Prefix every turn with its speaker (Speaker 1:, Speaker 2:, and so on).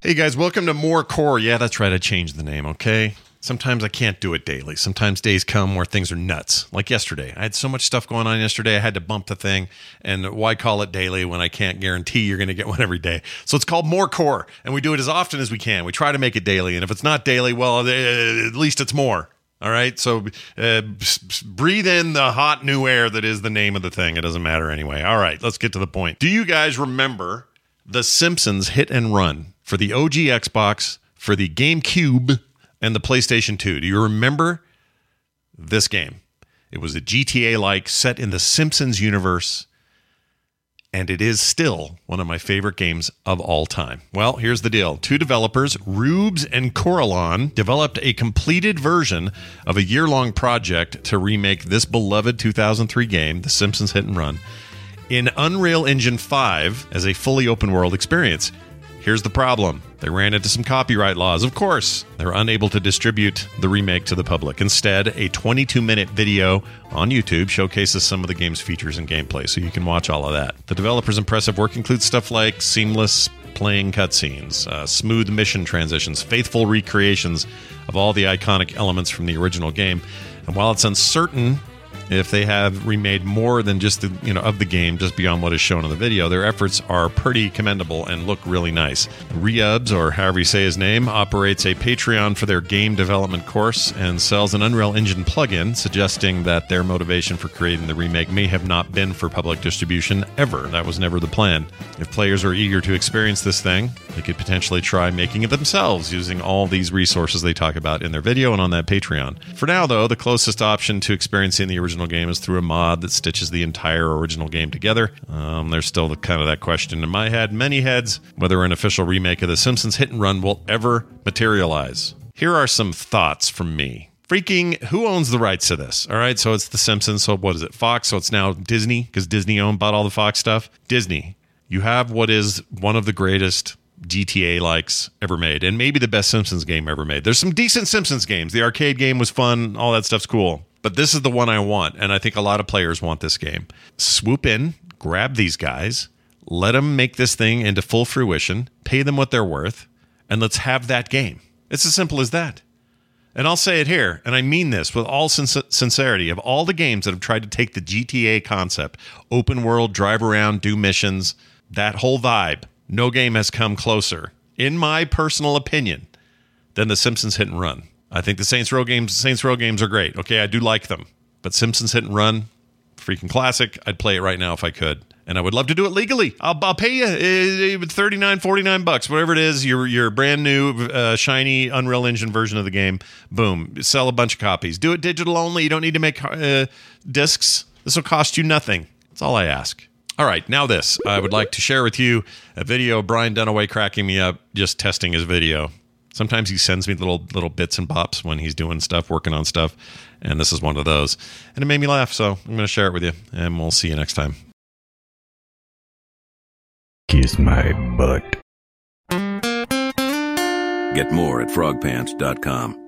Speaker 1: Hey guys, welcome to More Core. Yeah, that's right. I changed the name, okay? Sometimes I can't do it daily. Sometimes days come where things are nuts. Like yesterday. I had so much stuff going on yesterday, I had to bump the thing. And why call it daily when I can't guarantee you're going to get one every day? So it's called More Core, and we do it as often as we can. We try to make it daily. And if it's not daily, well, eh, at least it's more. All right. So uh, breathe in the hot new air that is the name of the thing. It doesn't matter anyway. All right. Let's get to the point. Do you guys remember The Simpsons Hit and Run for the OG Xbox, for the GameCube, and the PlayStation 2? Do you remember this game? It was a GTA like set in the Simpsons universe and it is still one of my favorite games of all time. Well, here's the deal. Two developers, Reubs and Coralon, developed a completed version of a year-long project to remake this beloved 2003 game, The Simpsons Hit and Run, in Unreal Engine 5 as a fully open world experience. Here's the problem. They ran into some copyright laws. Of course, they were unable to distribute the remake to the public. Instead, a 22 minute video on YouTube showcases some of the game's features and gameplay, so you can watch all of that. The developer's impressive work includes stuff like seamless playing cutscenes, uh, smooth mission transitions, faithful recreations of all the iconic elements from the original game. And while it's uncertain if they have remade more than just the you know of the game just beyond what is shown in the video their efforts are pretty commendable and look really nice. Reubs or however you say his name operates a patreon for their game development course and sells an unreal engine plugin suggesting that their motivation for creating the remake may have not been for public distribution ever. That was never the plan. If players are eager to experience this thing they could potentially try making it themselves using all these resources they talk about in their video and on that patreon. For now though the closest option to experiencing the original game is through a mod that stitches the entire original game together. Um, there's still the, kind of that question in my head, many heads, whether an official remake of The Simpsons Hit and Run will ever materialize. Here are some thoughts from me. Freaking, who owns the rights to this? All right, so it's The Simpsons. So what is it? Fox. So it's now Disney because Disney owned bought all the Fox stuff. Disney, you have what is one of the greatest GTA likes ever made, and maybe the best Simpsons game ever made. There's some decent Simpsons games. The arcade game was fun, all that stuff's cool. But this is the one I want, and I think a lot of players want this game. Swoop in, grab these guys, let them make this thing into full fruition, pay them what they're worth, and let's have that game. It's as simple as that. And I'll say it here, and I mean this with all sincerity of all the games that have tried to take the GTA concept, open world, drive around, do missions, that whole vibe, no game has come closer, in my personal opinion, than The Simpsons Hit and Run. I think the Saints Row games, Saints Row games are great. Okay, I do like them, but Simpsons Hit and Run, freaking classic. I'd play it right now if I could, and I would love to do it legally. I'll, I'll pay you uh, 39, 49 bucks, whatever it is. Your your brand new uh, shiny Unreal Engine version of the game. Boom, sell a bunch of copies. Do it digital only. You don't need to make uh, discs. This will cost you nothing. That's all I ask. All right, now this. I would like to share with you a video of Brian Dunaway cracking me up just testing his video. Sometimes he sends me little little bits and bops when he's doing stuff, working on stuff, and this is one of those. And it made me laugh, so I'm going to share it with you, and we'll see you next time.
Speaker 2: Kiss my butt.
Speaker 3: Get more at frogpants.com.